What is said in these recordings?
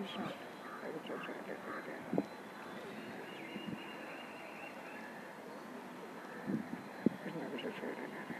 Thank you.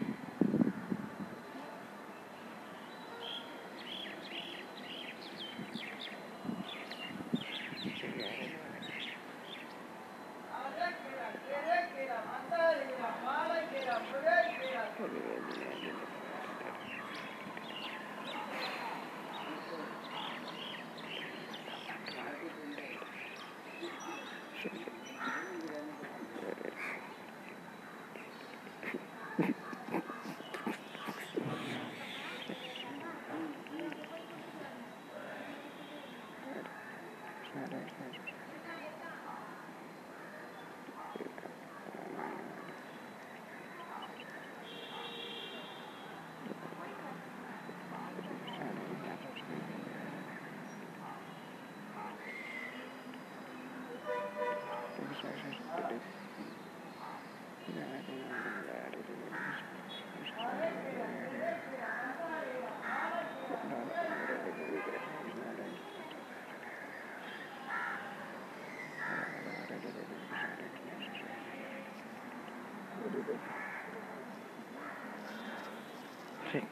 Six.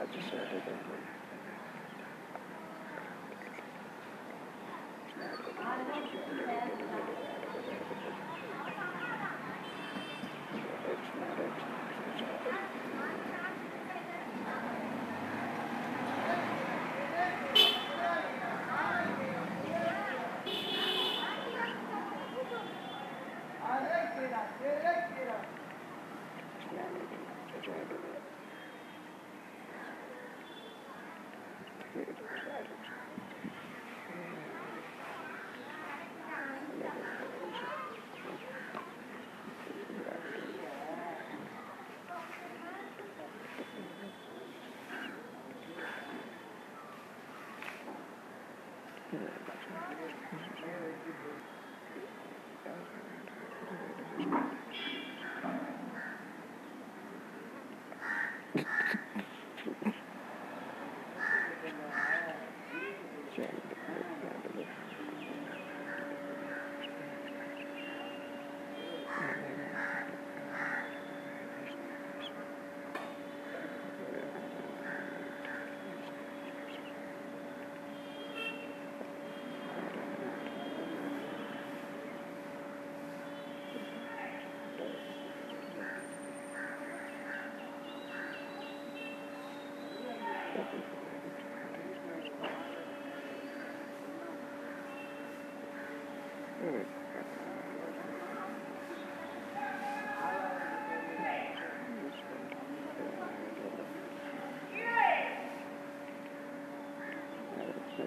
I just said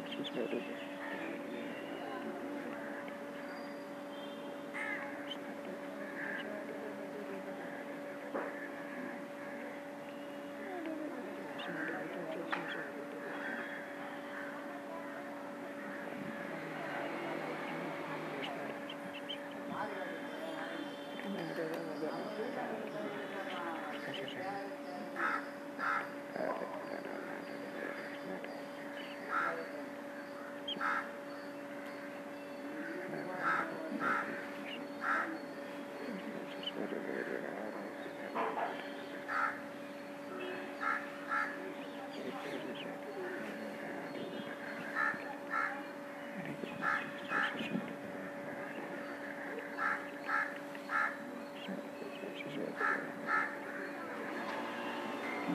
it. Next is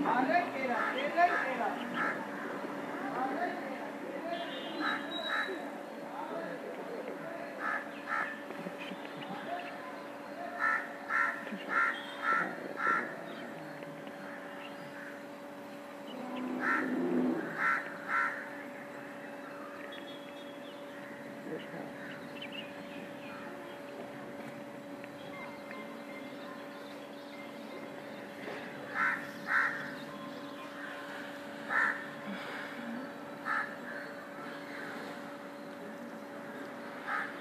Arre, queda, queda, queda. Arre, queda, queda, queda.